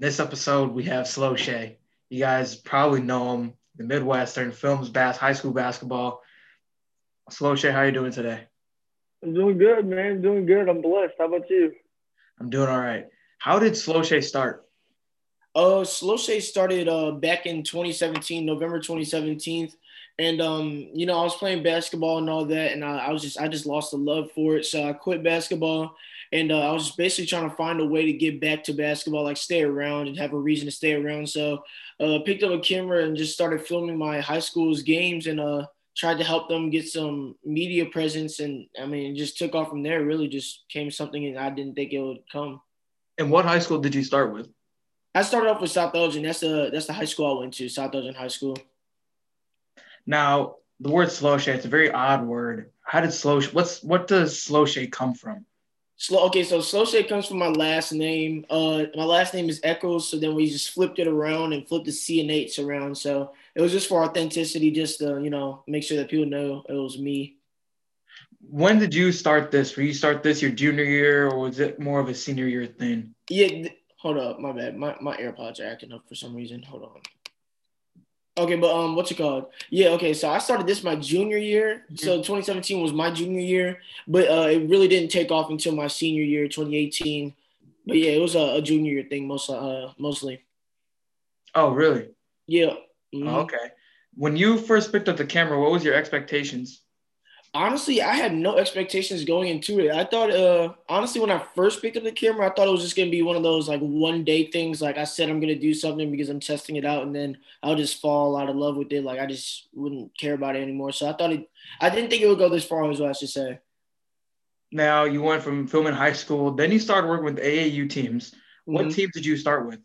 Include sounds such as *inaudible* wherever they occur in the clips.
this episode, we have Slow Shay. You guys probably know him, the Midwestern films bass, high school basketball. Slow Shay, how you doing today? I'm doing good, man. I'm doing good. I'm blessed. How about you? I'm doing all right. How did Slow Shay start? Uh, Slow Shay started uh back in 2017, November 2017, and um, you know, I was playing basketball and all that, and I, I was just I just lost the love for it, so I quit basketball and uh, I was basically trying to find a way to get back to basketball, like stay around and have a reason to stay around. So uh, picked up a camera and just started filming my high school's games and uh, tried to help them get some media presence. And I mean, just took off from there. Really, just came something and I didn't think it would come. And what high school did you start with? I started off with South Elgin. That's the that's the high school I went to, South Elgin High School. Now, the word Slow Shay, it's a very odd word. How did slow what's what does Slow Shay come from? Slow. Okay, so Slow Shay comes from my last name. Uh, my last name is Echols. So then we just flipped it around and flipped the C and H around. So it was just for authenticity, just to you know make sure that people know it was me. When did you start this? Were you start this your junior year, or was it more of a senior year thing? Yeah. Hold up, my bad. My my AirPods are acting up for some reason. Hold on. Okay, but um, what's it called? Yeah, okay. So I started this my junior year. Mm-hmm. So 2017 was my junior year, but uh, it really didn't take off until my senior year, 2018. But yeah, it was a, a junior year thing, most uh, mostly. Oh, really? Yeah. Mm-hmm. Oh, okay. When you first picked up the camera, what was your expectations? Honestly, I had no expectations going into it. I thought, uh, honestly, when I first picked up the camera, I thought it was just gonna be one of those like one day things. Like I said, I'm gonna do something because I'm testing it out, and then I'll just fall out of love with it. Like I just wouldn't care about it anymore. So I thought it. I didn't think it would go this far. Is what I should say. Now you went from filming high school, then you started working with AAU teams. What mm-hmm. teams did you start with?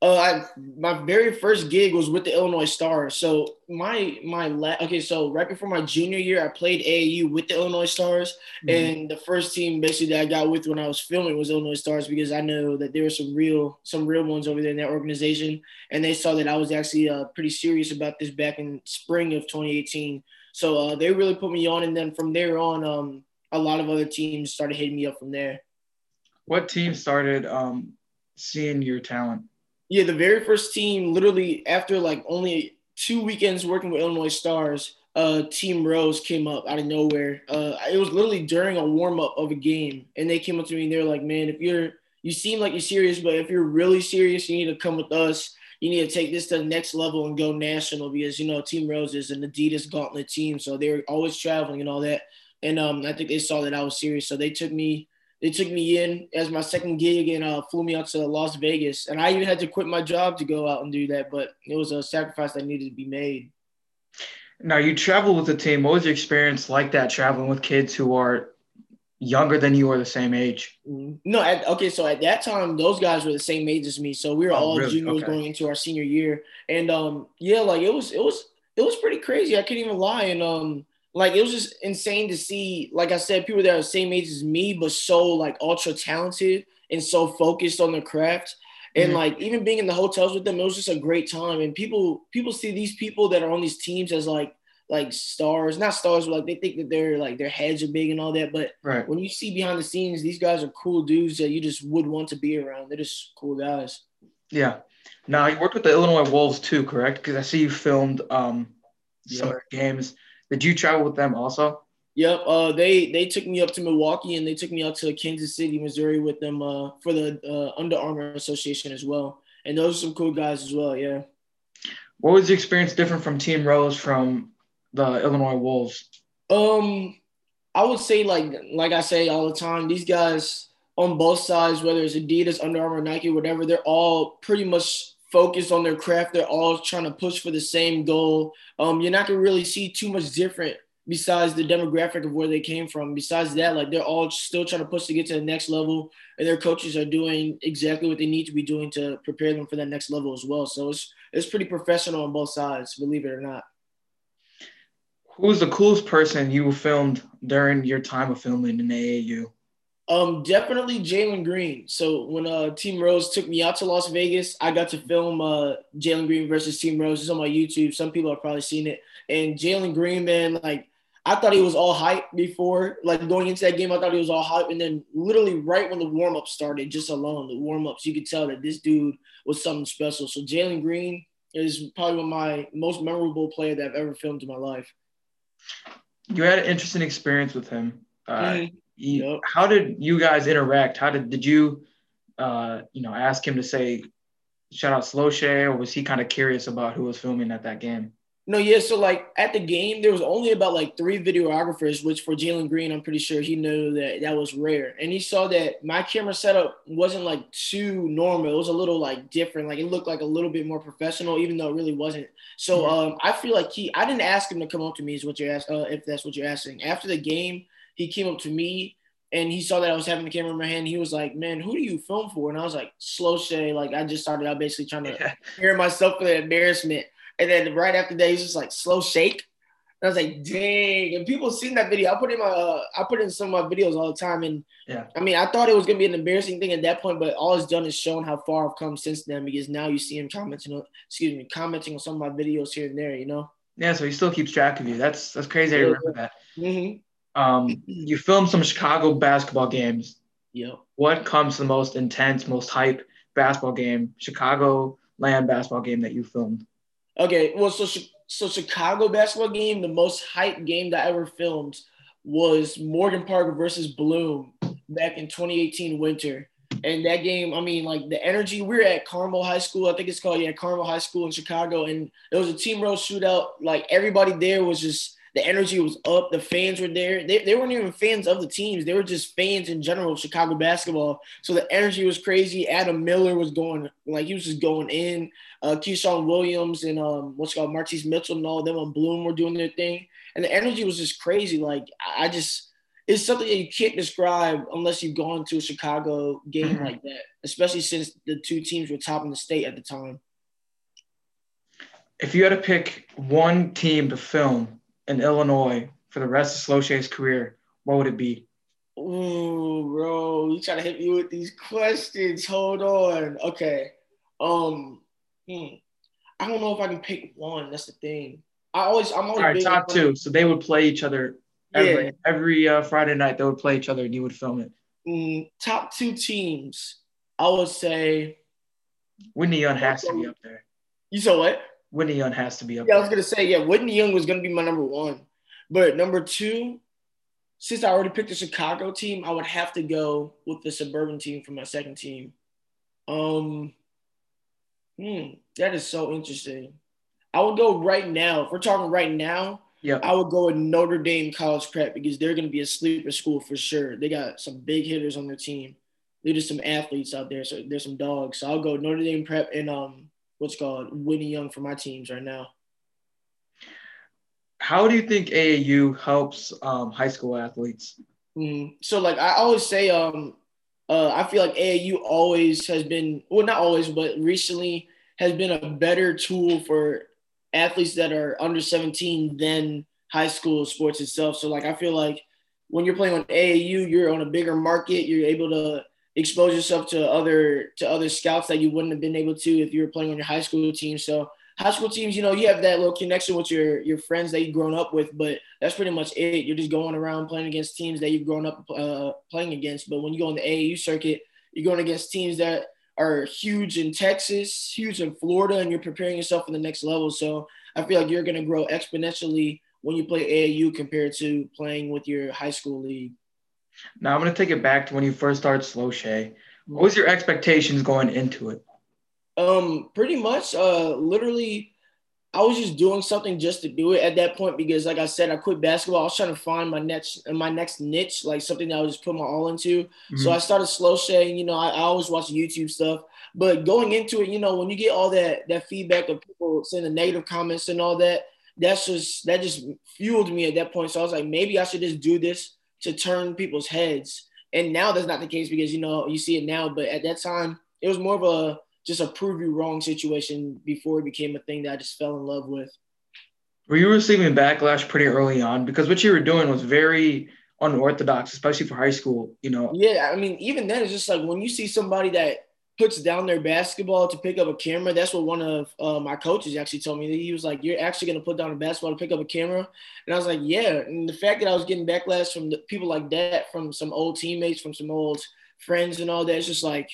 Uh, I my very first gig was with the Illinois Stars. So my my la- okay, so right before my junior year, I played AAU with the Illinois Stars, mm-hmm. and the first team basically that I got with when I was filming was Illinois Stars because I know that there were some real some real ones over there in that organization, and they saw that I was actually uh, pretty serious about this back in spring of 2018. So uh, they really put me on, and then from there on, um, a lot of other teams started hitting me up from there. What team started um, seeing your talent? Yeah, the very first team, literally after like only two weekends working with Illinois Stars, uh, Team Rose came up out of nowhere. Uh, it was literally during a warm up of a game, and they came up to me and they're like, "Man, if you're you seem like you're serious, but if you're really serious, you need to come with us. You need to take this to the next level and go national because you know Team Rose is an Adidas Gauntlet team, so they're always traveling and all that. And um, I think they saw that I was serious, so they took me they took me in as my second gig and uh, flew me out to Las Vegas. And I even had to quit my job to go out and do that, but it was a sacrifice that needed to be made. Now you travel with the team. What was your experience like that traveling with kids who are younger than you or the same age? Mm-hmm. No, at, okay. So at that time, those guys were the same age as me. So we were oh, all really? juniors okay. going into our senior year, and um, yeah, like it was, it was, it was pretty crazy. I can't even lie, and um, like it was just insane to see, like I said, people that are the same age as me, but so like ultra talented and so focused on their craft. And mm-hmm. like even being in the hotels with them, it was just a great time. And people people see these people that are on these teams as like like stars, not stars, but like they think that they're like their heads are big and all that. But right. when you see behind the scenes, these guys are cool dudes that you just would want to be around. They're just cool guys. Yeah. Now you worked with the Illinois Wolves too, correct? Because I see you filmed um, some yeah. games. Did you travel with them also? Yep. Uh, they they took me up to Milwaukee and they took me out to Kansas City, Missouri with them uh, for the uh, Under Armour Association as well. And those are some cool guys as well. Yeah. What was the experience different from Team Rose from the Illinois Wolves? Um, I would say like like I say all the time, these guys on both sides, whether it's Adidas, Under Armour, Nike, whatever, they're all pretty much focused on their craft. They're all trying to push for the same goal. Um, you're not gonna really see too much different besides the demographic of where they came from. Besides that, like they're all still trying to push to get to the next level, and their coaches are doing exactly what they need to be doing to prepare them for that next level as well. So it's it's pretty professional on both sides, believe it or not. Who's the coolest person you filmed during your time of filming in AAU? Um, definitely Jalen Green. So when uh Team Rose took me out to Las Vegas, I got to film uh Jalen Green versus Team Rose. It's on my YouTube. Some people have probably seen it. And Jalen Green, man, like I thought he was all hype before, like going into that game. I thought he was all hype, and then literally right when the warm up started, just alone the warm ups, you could tell that this dude was something special. So Jalen Green is probably one of my most memorable player that I've ever filmed in my life. You had an interesting experience with him. Uh, Mhm. You- Yep. How did you guys interact? How did did you, uh, you know, ask him to say, shout out Slow Shay, or was he kind of curious about who was filming at that game? No, yeah. So like at the game, there was only about like three videographers, which for Jalen Green, I'm pretty sure he knew that that was rare. And he saw that my camera setup wasn't like too normal. It was a little like different. Like it looked like a little bit more professional, even though it really wasn't. So um, I feel like he. I didn't ask him to come up to me. Is what you're asking? Uh, if that's what you're asking. After the game, he came up to me. And he saw that I was having the camera in my hand. He was like, "Man, who do you film for?" And I was like, "Slow Shay." Like I just started out basically trying to *laughs* prepare myself for the embarrassment. And then right after that, he's just like slow shake. And I was like, dang. And people seen that video. I put in my uh, I put in some of my videos all the time. And Yeah. I mean, I thought it was gonna be an embarrassing thing at that point, but all it's done is shown how far I've come since then because now you see him commenting on excuse me, commenting on some of my videos here and there, you know? Yeah, so he still keeps track of you. That's that's crazy. I remember that. Mm-hmm. Um, you filmed some Chicago basketball games. Yep. What comes to the most intense, most hype basketball game, Chicago land basketball game that you filmed? Okay, well, so so Chicago basketball game, the most hype game that I ever filmed was Morgan Park versus Bloom back in 2018 winter. And that game, I mean, like the energy, we were at Carmel High School. I think it's called, yeah, Carmel High School in Chicago. And it was a team road shootout. Like everybody there was just, the energy was up. The fans were there. They, they weren't even fans of the teams. They were just fans in general of Chicago basketball. So the energy was crazy. Adam Miller was going, like, he was just going in uh, Keyshawn Williams and um, what's called Martise Mitchell and all them on Bloom were doing their thing, and the energy was just crazy. Like I just, it's something that you can't describe unless you've gone to a Chicago game Mhm. like that, especially since the two teams were top in the state at the time. If you had to pick one team to film in Illinois for the rest of Slow Shay's career, what would it be? Ooh, bro, you trying to hit me with these questions? Hold on. Okay. Um, hmm. I don't know if I can pick one. That's the thing. I always, I'm always All right, top two. So they would play each other every Yeah. every uh, Friday night. They would play each other, and you would film it. Mm, top two teams, I would say. Whitney Young has to be up there. You saw what? Whitney Young has to be up Yeah, I was gonna say yeah. Whitney Young was gonna be my number one, but number two, since I already picked the Chicago team, I would have to go with the suburban team for my second team. Um, hmm, that is so interesting. I would go right now. If we're talking right now, yeah, I would go with Notre Dame College Prep because they're going to be a sleeper school for sure. They got some big hitters on their team. They're just some athletes out there, so there's some dogs. So I'll go Notre Dame Prep and um, what's called Whitney Young for my teams right now. How do you think AAU helps um, high school athletes? Mhm. So like I always say, um, uh, I feel like AAU always has been well, not always, but recently has been a better tool for athletes that are under 17 than high school sports itself. So like I feel like when you're playing on AAU, you're on a bigger market. You're able to expose yourself to other to other scouts that you wouldn't have been able to if you were playing on your high school team. So high school teams, you know, you have that little connection with your your friends that you've grown up with, but that's pretty much it. You're just going around playing against teams that you've grown up uh, playing against. But when you go on the AAU circuit, you're going against teams that are huge in Texas, huge in Florida, and you're preparing yourself for the next level. So I feel like you're going to grow exponentially when you play AAU compared to playing with your high school league. Now I'm gonna take it back to when you first started Slow Shay. What was your expectations going into it? Um, pretty much, uh, literally, I was just doing something just to do it at that point because, like I said, I quit basketball. I was trying to find my next my next niche, like something that I would just put my all into. So I started slow shay. You know, I, I always watch YouTube stuff, but going into it, you know, when you get all that that feedback of people saying the negative comments and all that, that's just that just fueled me at that point. So I was like, maybe I should just do this to turn people's heads. And now that's not the case because you know you see it now, but at that time it was more of a just a prove you wrong situation before it became a thing that I just fell in love with. Were you receiving backlash pretty early on? Because what you were doing was very unorthodox, especially for high school. You know, Yeah, I mean, even then, it's just like when you see somebody that puts down their basketball to pick up a camera. That's what one of uh, my coaches actually told me. He was like, "You're actually going to put down a basketball to pick up a camera," and I was like, "Yeah." And the fact that I was getting backlash from people like that, from some old teammates, from some old friends, and all that, it's just like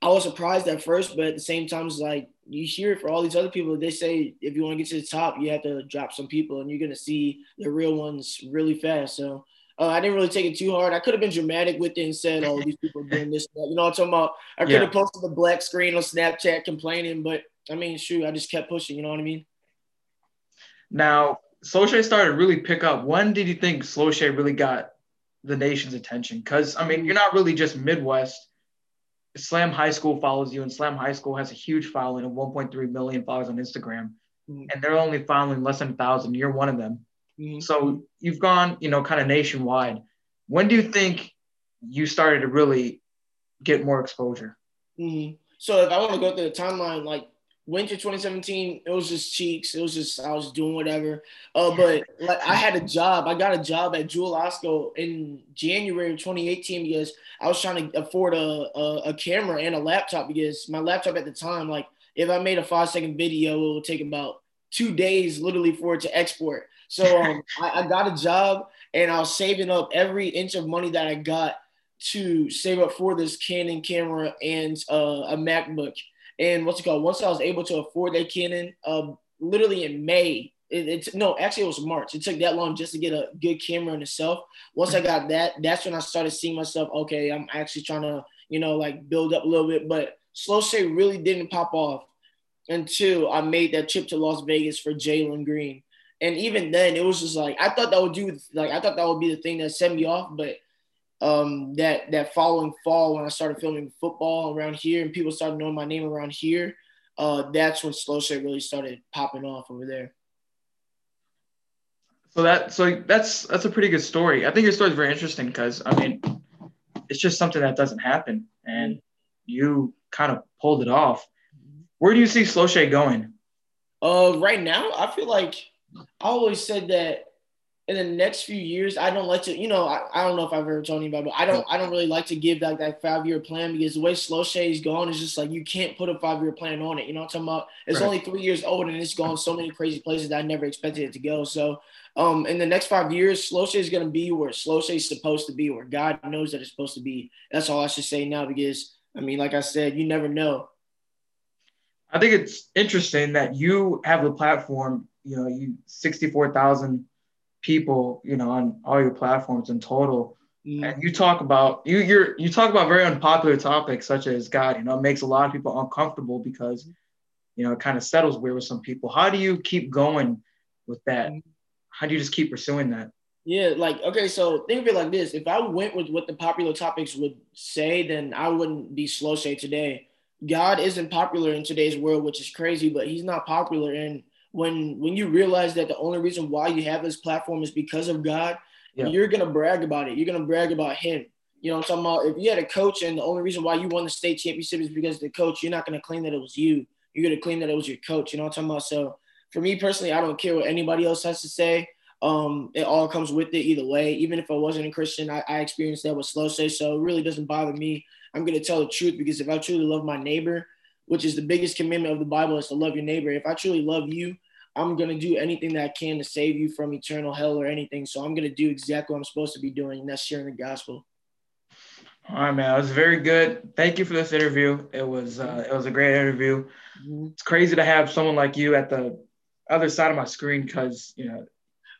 I was surprised at first, but at the same time, it's like you hear it for all these other people. They say if you want to get to the top, you have to drop some people, and you're going to see the real ones really fast. So uh, I didn't really take it too hard. I could have been dramatic with it and said, "Oh, these people are doing this." You know what I'm talking about? I could have yeah. posted the black screen on Snapchat complaining, but I mean, shoot, I just kept pushing. You know what I mean? Now, Slowshay started to really pick up. When did you think Slowshay really got the nation's attention? Because I mean, you're not really just Midwest. Slam High School follows you, and Slam High School has a huge following of 1.3 million followers on Instagram, mm-hmm. and they're only following less than a thousand. You're one of them. Mm-hmm. So you've gone, you know, kind of nationwide. When do you think you started to really get more exposure? Mm-hmm. So if I want to go through the timeline, like winter 2017, it was just cheeks. It was just I was doing whatever. Uh, but like I had a job. I got a job at Jewel Osco in January of 2018 because I was trying to afford a, a, a camera and a laptop because my laptop at the time, like if I made a five second video, it would take about two days literally for it to export. So um, I, I got a job and I was saving up every inch of money that I got to save up for this Canon camera and uh, a MacBook. And what's it called? Once I was able to afford that Canon, uh, literally in May, it, it's no, actually it was March. It took that long just to get a good camera in itself. Once I got that, that's when I started seeing myself. Okay, I'm actually trying to, you know, like build up a little bit. But Slowshay really didn't pop off until I made that trip to Las Vegas for Jalen Green and even then it was just like I thought that would do like I thought that would be the thing that set me off, but um that that following fall when I started filming football around here and people started knowing my name around here, uh that's when Slowshay really started popping off over there. So that so that's that's a pretty good story. I think your story is very interesting because I mean it's just something that doesn't happen and you kind of pulled it off. Where do you see Slowshay going? Uh, right now, I feel like I always said that in the next few years, I don't like to, you know, I, I don't know if I've ever told you about, but I don't, I don't really like to give like that five year plan because the way Slowshay is going is just like you can't put a five year plan on it. You know what I'm talking about? It's right. only three years old and it's gone so many crazy places that I never expected it to go. So, um, in the next five years, Slowshay is going to be where Slowshay is supposed to be, where God knows that it's supposed to be. That's all I should say now because I mean, like I said, you never know. I think it's interesting that you have the platform you know, you 64,000 people, you know, on all your platforms in total. Mm. And you talk about you you're you talk about very unpopular topics such as God, you know, it makes a lot of people uncomfortable because you know, it kind of settles weird with some people. How do you keep going with that? Mm. How do you just keep pursuing that? Yeah, like okay, so think of it like this: if I went with what the popular topics would say, then I wouldn't be slow say today. God isn't popular in today's world, which is crazy, but He's not popular, and when when you realize that the only reason why you have this platform is because of God, yeah. you're gonna brag about it. You're gonna brag about Him. You know, I'm talking about if you had a coach and the only reason why you won the state championship is because of the coach, you're not gonna claim that it was you. You're gonna claim that it was your coach. You know what I'm talking about? So for me personally, I don't care what anybody else has to say. Um, it all comes with it either way. Even if I wasn't a Christian, I, I experienced that with Slowshay, so it really doesn't bother me. I'm gonna tell the truth because if I truly love my neighbor, which is the biggest commandment of the Bible, is to love your neighbor. If I truly love you, I'm gonna do anything that I can to save you from eternal hell or anything. So I'm gonna do exactly what I'm supposed to be doing, and that's sharing the gospel. All right, man. It was very good. Thank you for this interview. It was uh, it was a great interview. Mm-hmm. It's crazy to have someone like you at the other side of my screen because you know.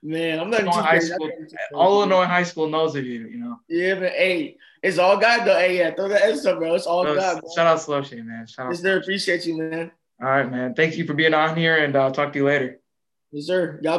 Man, I'm not Illinois high school. All Illinois high school knows of you. You know. Yeah, but hey, it's all God though. Hey, yeah, throw the S up, bro. It's all so, God. Shout out Slowshay, man. Shout out. Yes, sir. Appreciate you, man. All right, man. Thank you for being on here, and I'll talk to you later. Yes, sir. God